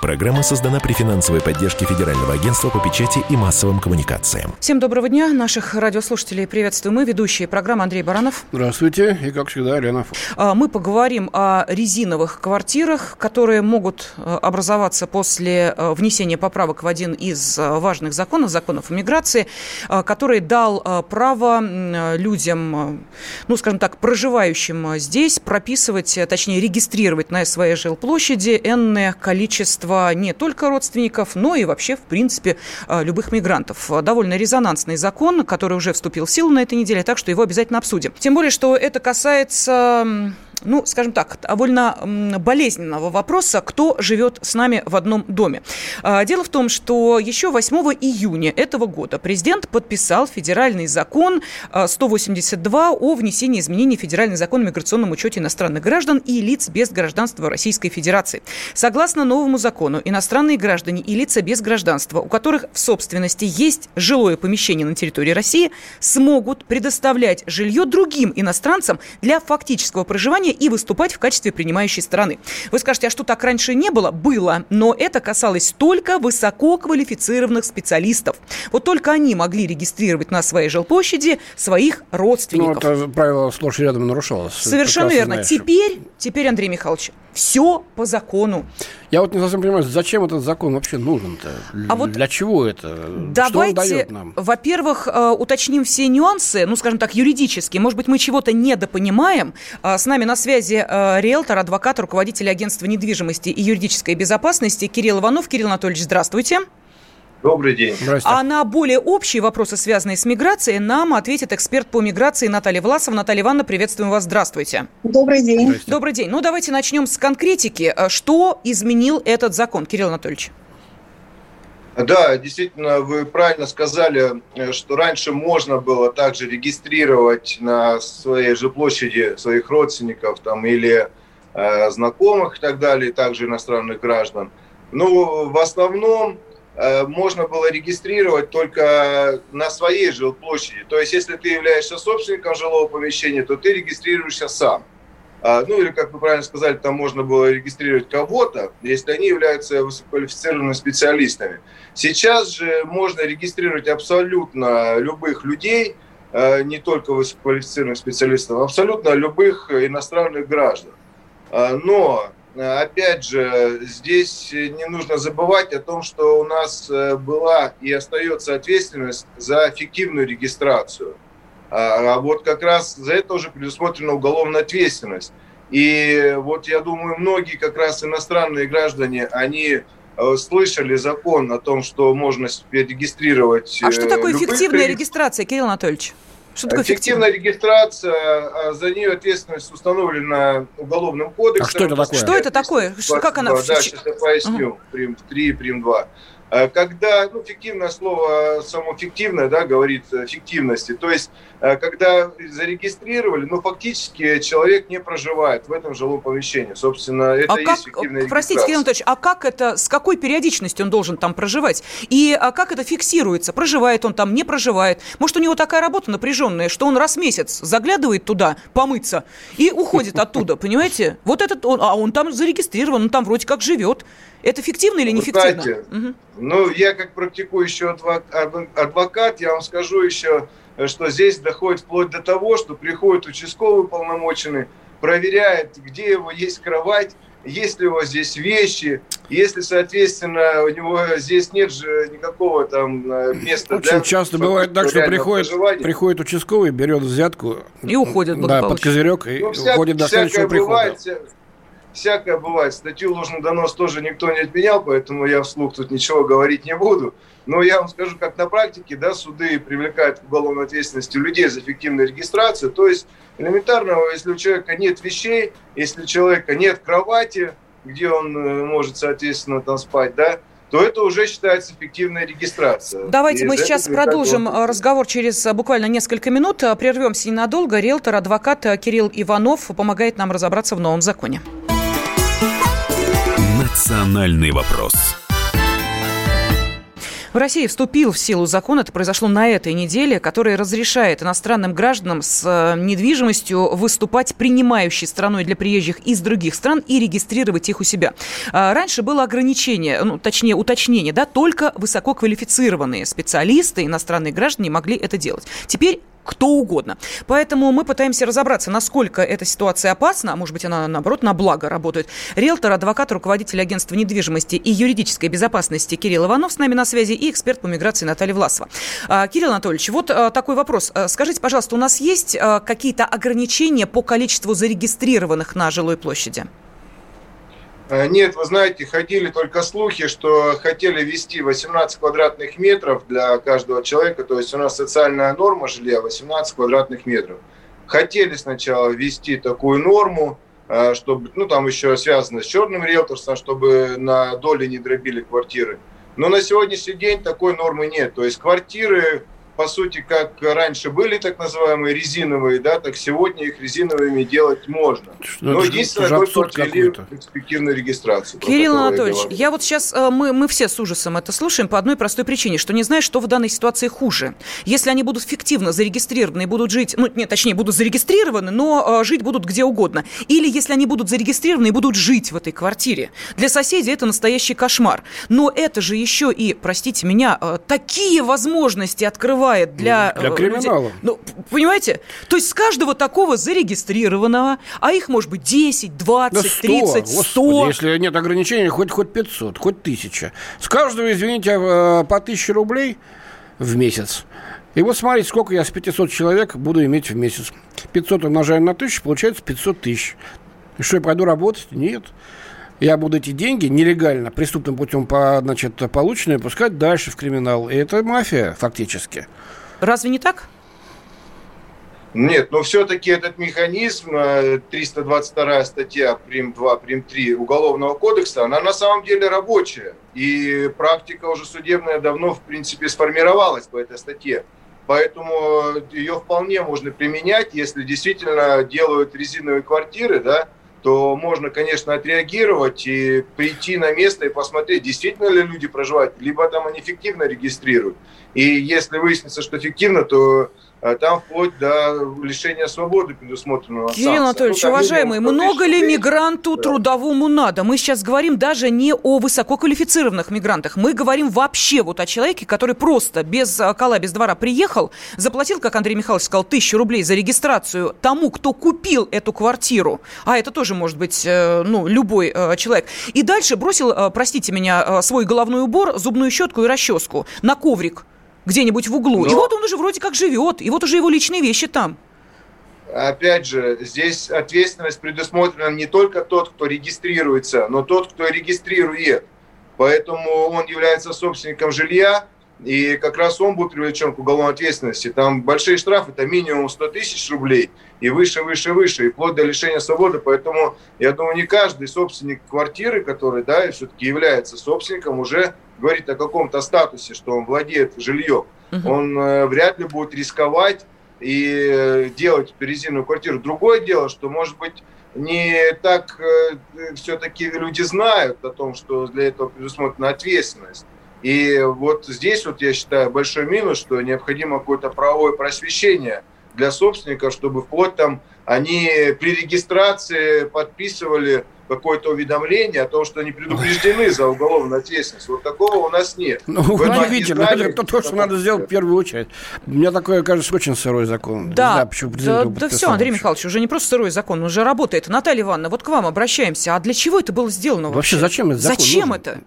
Программа создана при финансовой поддержке Федерального агентства по печати и массовым коммуникациям. Всем доброго дня. Наших радиослушателей приветствуем мы, ведущие программы Андрей Баранов. Здравствуйте. И, как всегда, Лена а, Мы поговорим о резиновых квартирах, которые могут э, образоваться после э, внесения поправок в один из э, важных законов, законов о миграции, который дал право людям, ну, скажем так, проживающим здесь, прописывать, точнее, регистрировать на своей жилплощади энное количество не только родственников, но и вообще, в принципе, а, любых мигрантов. Довольно резонансный закон, который уже вступил в силу на этой неделе, так что его обязательно обсудим. Тем более, что это касается ну, скажем так, довольно болезненного вопроса, кто живет с нами в одном доме. А, дело в том, что еще 8 июня этого года президент подписал федеральный закон 182 а, о внесении изменений в федеральный закон о миграционном учете иностранных граждан и лиц без гражданства Российской Федерации. Согласно новому закону, иностранные граждане и лица без гражданства, у которых в собственности есть жилое помещение на территории России, смогут предоставлять жилье другим иностранцам для фактического проживания и выступать в качестве принимающей стороны. Вы скажете, а что так раньше не было? Было, но это касалось только высококвалифицированных специалистов. Вот только они могли регистрировать на своей жилплощади своих родственников. Ну, это правило сплошь и рядом нарушалось. Совершенно верно. Знаешь. Теперь, теперь, Андрей Михайлович, все по закону. Я вот не совсем понимаю, зачем этот закон вообще нужен-то? А вот Для чего это? Давайте, Что он дает нам? Во-первых, э, уточним все нюансы, ну, скажем так, юридические. Может быть, мы чего-то недопонимаем. А, с нами на связи э, риэлтор, адвокат, руководитель агентства недвижимости и юридической безопасности Кирилл Иванов. Кирилл Анатольевич, здравствуйте. Добрый день. А на более общие вопросы, связанные с миграцией, нам ответит эксперт по миграции Наталья Власова. Наталья Ивановна, приветствуем вас. Здравствуйте. Добрый день. Добрый день. Ну, давайте начнем с конкретики. Э, что изменил этот закон, Кирилл Анатольевич? Да, действительно, вы правильно сказали, э, что раньше можно было также регистрировать на своей же площади своих родственников там, или э, знакомых и так далее, также иностранных граждан. Но в основном можно было регистрировать только на своей жилплощади. То есть, если ты являешься собственником жилого помещения, то ты регистрируешься сам. А, ну или, как вы правильно сказали, там можно было регистрировать кого-то, если они являются высококвалифицированными специалистами. Сейчас же можно регистрировать абсолютно любых людей, э, не только высококвалифицированных специалистов, абсолютно любых иностранных граждан. А, но опять же, здесь не нужно забывать о том, что у нас э, была и остается ответственность за фиктивную регистрацию. А, а вот как раз за это уже предусмотрена уголовная ответственность. И вот я думаю, многие как раз иностранные граждане, они э, слышали закон о том, что можно регистрировать. А что такое фиктивная регистрация, Кирилл Анатольевич? Что такое Фиктивная регистрация, а, за нее ответственность установлена Уголовным кодексом. А что это такое? Что это такое? Как она? Да, сейчас я поясню. Прим 3, Прим 2. Э, когда, ну, фиктивное слово, само фиктивное, да, говорит фиктивности, то есть, э, когда зарегистрировали, ну, фактически человек не проживает в этом жилом помещении. Собственно, это а и как, есть фиктивная Простите, Кирилл Анатольевич, а как это, с какой периодичностью он должен там проживать? И а как это фиксируется? Проживает он там, не проживает? Может, у него такая работа напряженная, что он раз в месяц заглядывает туда помыться и уходит оттуда, понимаете? Вот этот, он, а он там зарегистрирован, он там вроде как живет. Это фиктивно или не фиктивно? Знаете, угу. Ну, я как практикующий адвокат, я вам скажу еще, что здесь доходит вплоть до того, что приходит участковый полномоченный, проверяет, где его есть кровать, есть ли у него здесь вещи, если, соответственно, у него здесь нет же никакого там э, места Очень для... часто бывает так, что приходит, приходит участковый, берет взятку. И уходит Да, под козырек и ну, вся, уходит до следующего прихода. Бывает, всякое бывает. Статью ложный донос тоже никто не отменял, поэтому я вслух тут ничего говорить не буду. Но я вам скажу, как на практике, да, суды привлекают к уголовной ответственности людей за эффективную регистрацию. То есть элементарно, если у человека нет вещей, если у человека нет кровати, где он э, может, соответственно, там спать, да, то это уже считается эффективная регистрация. Давайте и мы сейчас продолжим вот... разговор через буквально несколько минут. Прервемся ненадолго. Риэлтор, адвокат Кирилл Иванов помогает нам разобраться в новом законе. Национальный вопрос. В России вступил в силу закон, это произошло на этой неделе, который разрешает иностранным гражданам с э, недвижимостью выступать принимающей страной для приезжих из других стран и регистрировать их у себя. А раньше было ограничение, ну, точнее уточнение, да, только высококвалифицированные специалисты, иностранные граждане могли это делать. Теперь кто угодно. Поэтому мы пытаемся разобраться, насколько эта ситуация опасна, а может быть она, наоборот, на благо работает. Риэлтор, адвокат, руководитель агентства недвижимости и юридической безопасности Кирилл Иванов с нами на связи и эксперт по миграции Наталья Власова. А, Кирилл Анатольевич, вот а, такой вопрос. А, скажите, пожалуйста, у нас есть какие-то ограничения по количеству зарегистрированных на жилой площади? Э, нет, вы знаете, ходили только слухи, что хотели ввести 18 квадратных метров для каждого человека, то есть у нас социальная норма жилья 18 квадратных метров. Хотели сначала ввести такую норму, э, чтобы, ну там еще связано с черным риэлторством, чтобы на доли не дробили квартиры. Но на сегодняшний день такой нормы нет. То есть квартиры по сути, как раньше были так называемые резиновые, да, так сегодня их резиновыми делать можно. Что, Но единственное, только перспективную регистрацию. Кирилл Анатольевич, я, я вот сейчас, э, мы, мы все с ужасом это слушаем по одной простой причине, что не знаешь, что в данной ситуации хуже. Если они будут фиктивно зарегистрированы и будут жить, ну, нет, точнее, будут зарегистрированы, но э, жить будут где угодно. Или если они будут зарегистрированы и будут жить в этой квартире. Для соседей это настоящий кошмар. Но это же еще и, простите меня, э, такие возможности открывают бывает для... Для э, криминала. Людей. Ну, понимаете? То есть с каждого такого зарегистрированного, а их может быть 10, 20, да 100, 30, 100. Господи, если нет ограничений, хоть, хоть 500, хоть 1000. С каждого, извините, э, по 1000 рублей в месяц. И вот смотрите, сколько я с 500 человек буду иметь в месяц. 500 умножаем на 1000, получается 500 тысяч. И что, я пойду работать? Нет я буду эти деньги нелегально, преступным путем, значит, полученные, пускать дальше в криминал. И это мафия, фактически. Разве не так? Нет, но все-таки этот механизм, 322 э, статья, прим 2, прим 3 Уголовного кодекса, она на самом деле рабочая. И практика уже судебная давно, в принципе, сформировалась по этой статье. Поэтому ее вполне можно применять, если действительно делают резиновые квартиры, да, то можно, конечно, отреагировать и прийти на место и посмотреть, действительно ли люди проживают, либо там они фиктивно регистрируют. И если выяснится, что фиктивно, то там вплоть до лишения свободы предусмотренного. Кирилл Анатольевич, ну, уважаемый, много ли мигранту да. трудовому надо? Мы сейчас говорим даже не о высококвалифицированных мигрантах. Мы говорим вообще вот о человеке, который просто без а, кола, без двора приехал, заплатил, как Андрей Михайлович сказал, тысячу рублей за регистрацию тому, кто купил эту квартиру. А это тоже может быть, э, ну, любой э, человек. И дальше бросил, э, простите меня, свой головной убор, зубную щетку и расческу на коврик где-нибудь в углу. Но... И вот он уже вроде как живет, и вот уже его личные вещи там. Опять же, здесь ответственность предусмотрена не только тот, кто регистрируется, но тот, кто регистрирует. Поэтому он является собственником жилья, и как раз он будет привлечен к уголовной ответственности. Там большие штрафы, это минимум 100 тысяч рублей, и выше, выше, выше, и вплоть до лишения свободы. Поэтому, я думаю, не каждый собственник квартиры, который, да, все-таки является собственником, уже говорит о каком-то статусе, что он владеет жильем. Угу. Он э, вряд ли будет рисковать и э, делать резиновую квартиру. Другое дело, что, может быть, не так э, все-таки люди знают о том, что для этого предусмотрена ответственность. И вот здесь вот я считаю большой минус, что необходимо какое-то правовое просвещение для собственников, чтобы вплоть там они при регистрации подписывали какое-то уведомление о том, что они предупреждены за уголовную ответственность. Вот такого у нас нет. Ну, удивительно. Это то, что надо сделать в первую очередь. Мне такое кажется очень сырой закон. Да, знаю, почему да, да все, Андрей Михайлович, уже не просто сырой закон, он уже работает. Наталья Ивановна, вот к вам обращаемся. А для чего это было сделано вообще? Вообще зачем это закон Зачем нужен? это?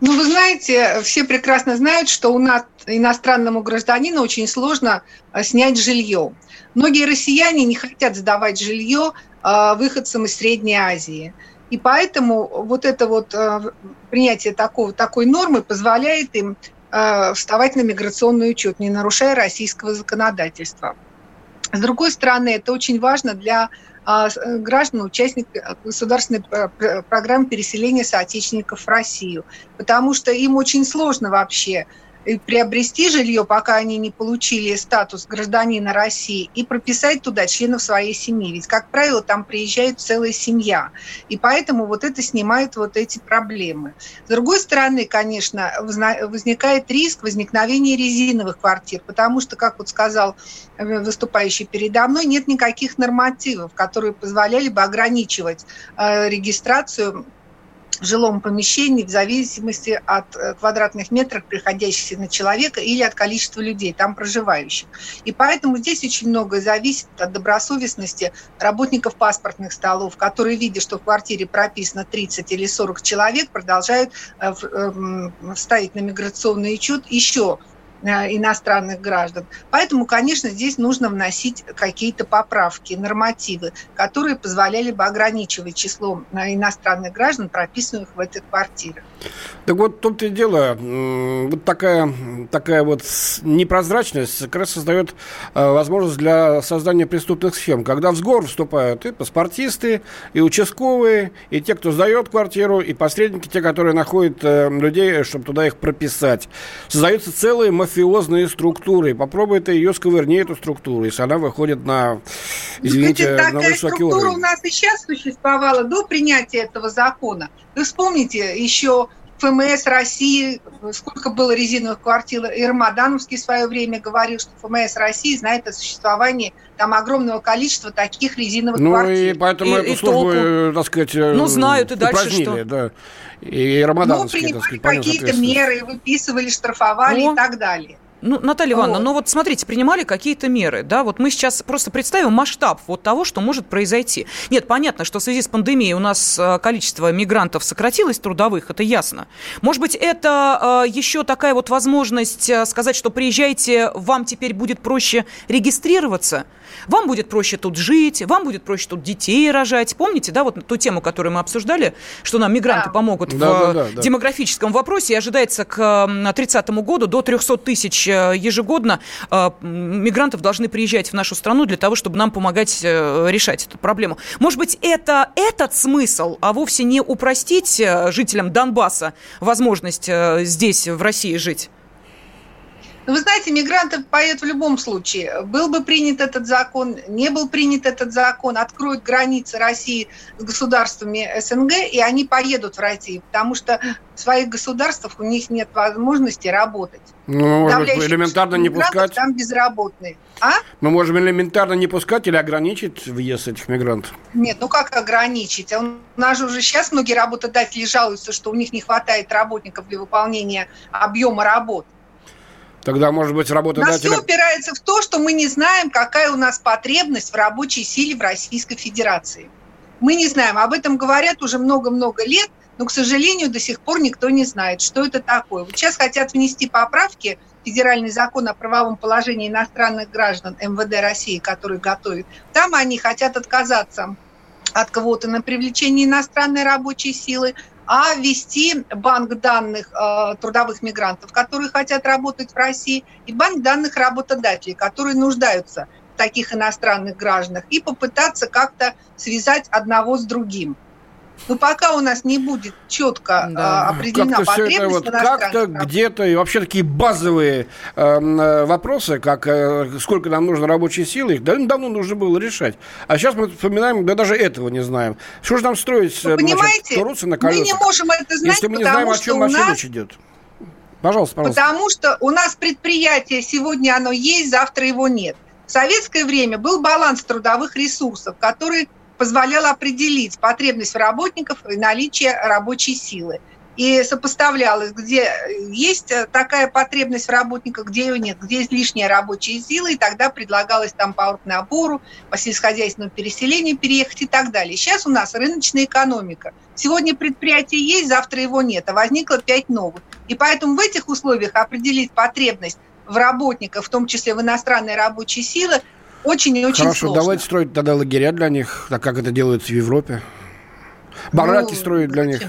Ну, вы знаете, все прекрасно знают, что у нас иностранному гражданину очень сложно э, снять жилье. Многие россияне не хотят сдавать жилье э, выходцам из Средней Азии. И поэтому вот это вот э, принятие такого, такой нормы позволяет им вставать на миграционный учет, не нарушая российского законодательства. С другой стороны, это очень важно для граждан, участников государственной программы переселения соотечественников в Россию. Потому что им очень сложно вообще приобрести жилье, пока они не получили статус гражданина России, и прописать туда членов своей семьи. Ведь, как правило, там приезжает целая семья. И поэтому вот это снимает вот эти проблемы. С другой стороны, конечно, возникает риск возникновения резиновых квартир, потому что, как вот сказал э, выступающий передо мной, нет никаких нормативов, которые позволяли бы ограничивать э, регистрацию жилом помещении в зависимости от э, квадратных метров, приходящихся на человека, или от количества людей там проживающих. И поэтому здесь очень многое зависит от добросовестности работников паспортных столов, которые, видя, что в квартире прописано 30 или 40 человек, продолжают э, эм, ставить на миграционный учет еще иностранных граждан. Поэтому, конечно, здесь нужно вносить какие-то поправки, нормативы, которые позволяли бы ограничивать число э, иностранных граждан, прописанных в этих квартирах. Так вот, в том-то и дело, вот такая, такая вот непрозрачность как раз создает э, возможность для создания преступных схем. Когда в сговор вступают и паспортисты, и участковые, и те, кто сдает квартиру, и посредники, те, которые находят людей, чтобы туда их прописать. Создаются целые мафиозные структуры. Попробуй ты ее сковырни, эту структуру, если она выходит на, извините, Ведь на высокий уровень. структура у нас и сейчас существовала до принятия этого закона. Вы вспомните, еще ФМС России, сколько было резиновых квартир, Ирмадановский в свое время говорил, что ФМС России знает о существовании там огромного количества таких резиновых ну, квартир. Ну и поэтому и, эту и службу, толку. Э, так сказать, ну, знают и дальше что. Да. И Рамадановский, ну, принимали какие-то меры, выписывали, штрафовали О. и так далее. Ну, Наталья Ивановна, вот. ну вот смотрите, принимали какие-то меры, да, вот мы сейчас просто представим масштаб вот того, что может произойти. Нет, понятно, что в связи с пандемией у нас э, количество мигрантов сократилось трудовых, это ясно. Может быть, это э, еще такая вот возможность э, сказать, что приезжайте, вам теперь будет проще регистрироваться, вам будет проще тут жить, вам будет проще тут детей рожать. Помните, да, вот ту тему, которую мы обсуждали, что нам мигранты да. помогут да, в да, да, демографическом вопросе, и ожидается к 30 году до 300 тысяч э, ежегодно э, мигрантов должны приезжать в нашу страну для того, чтобы нам помогать э, решать эту проблему. Может быть, это этот смысл, а вовсе не упростить жителям Донбасса возможность здесь, в России, жить? Ну, вы знаете, мигранты поедут в любом случае. Был бы принят этот закон, не был принят этот закон, откроют границы России с государствами СНГ, и они поедут в Россию, потому что в своих государствах у них нет возможности работать. Ну, мы можем элементарно не пускать. Там безработные. А? Мы можем элементарно не пускать или ограничить въезд этих мигрантов? Нет, ну как ограничить? У нас же уже сейчас многие работодатели жалуются, что у них не хватает работников для выполнения объема работ. Тогда, может быть, работодатель... На все упирается в то, что мы не знаем, какая у нас потребность в рабочей силе в Российской Федерации. Мы не знаем. Об этом говорят уже много-много лет, но, к сожалению, до сих пор никто не знает, что это такое. Вот сейчас хотят внести поправки в федеральный закон о правовом положении иностранных граждан МВД России, который готовит. Там они хотят отказаться от квоты на привлечение иностранной рабочей силы, а вести банк данных э, трудовых мигрантов, которые хотят работать в России, и банк данных работодателей, которые нуждаются в таких иностранных гражданах, и попытаться как-то связать одного с другим. Но пока у нас не будет четко да. э, определена как потребность вот, Как-то где-то, и вообще такие базовые эм, э, вопросы, как э, сколько нам нужно рабочей силы, их давно нужно было решать. А сейчас мы вспоминаем, да даже этого не знаем. Что же нам строить, Вы понимаете, значит, на колесах, мы не можем это знать, если мы не знаем, о чем вообще нас... речь идет? Пожалуйста, пожалуйста. Потому что у нас предприятие сегодня оно есть, завтра его нет. В советское время был баланс трудовых ресурсов, который позволял определить потребность работников и наличие рабочей силы. И сопоставлялось, где есть такая потребность в работниках, где ее нет, где есть лишняя рабочая сила, и тогда предлагалось там по оргнабору, по сельскохозяйственному переселению переехать и так далее. Сейчас у нас рыночная экономика. Сегодня предприятие есть, завтра его нет, а возникло пять новых. И поэтому в этих условиях определить потребность в работниках, в том числе в иностранной рабочей силы, очень и очень Хорошо, сложно. давайте строить тогда лагеря для них, так как это делается в Европе. Бараки ну, строят для них.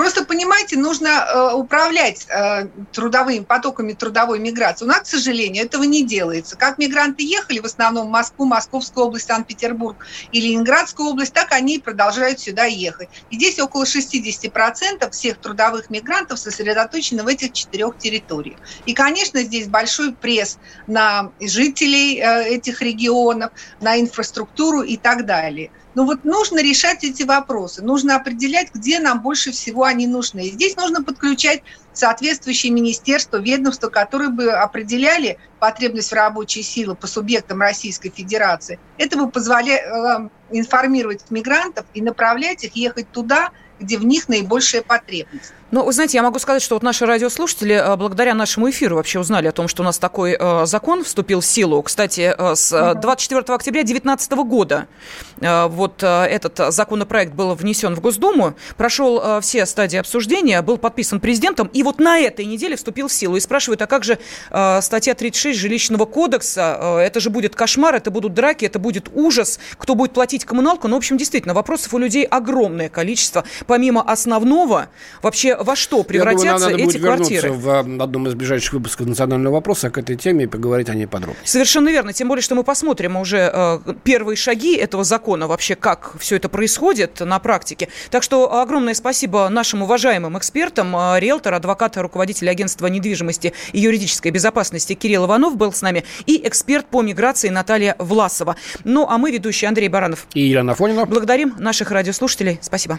Просто, понимаете, нужно э, управлять э, трудовыми потоками трудовой миграции. У нас, к сожалению, этого не делается. Как мигранты ехали в основном в Москву, Московскую область, Санкт-Петербург и Ленинградскую область, так они и продолжают сюда ехать. И здесь около 60% всех трудовых мигрантов сосредоточены в этих четырех территориях. И, конечно, здесь большой пресс на жителей э, этих регионов, на инфраструктуру и так далее. Но вот нужно решать эти вопросы, нужно определять, где нам больше всего они нужны. И здесь нужно подключать соответствующие министерства, ведомства, которые бы определяли потребность в рабочей силы по субъектам Российской Федерации. Это бы позволяло э, информировать мигрантов и направлять их ехать туда, где в них наибольшая потребность. Ну, вы знаете, я могу сказать, что вот наши радиослушатели э, благодаря нашему эфиру вообще узнали о том, что у нас такой э, закон вступил в силу. Кстати, э, с 24 э, октября 2019 года э, вот э, этот законопроект был внесен в Госдуму, прошел э, все стадии обсуждения, был подписан президентом, и вот на этой неделе вступил в силу. И спрашивают, а как же э, статья 36 жилищного кодекса? Э, это же будет кошмар, это будут драки, это будет ужас, кто будет платить коммуналку? Ну, в общем, действительно, вопросов у людей огромное количество. Помимо основного, вообще во что превратятся Я думаю, надо эти будет квартиры? в одном из ближайших выпусков национального вопроса к этой теме и поговорить о ней подробнее. Совершенно верно. Тем более, что мы посмотрим уже э, первые шаги этого закона, вообще как все это происходит на практике. Так что огромное спасибо нашим уважаемым экспертам. Э, риэлтор, адвокат, руководитель агентства недвижимости и юридической безопасности Кирилл Иванов был с нами и эксперт по миграции Наталья Власова. Ну, а мы, ведущий Андрей Баранов. И Елена Фонина. Благодарим наших радиослушателей. Спасибо.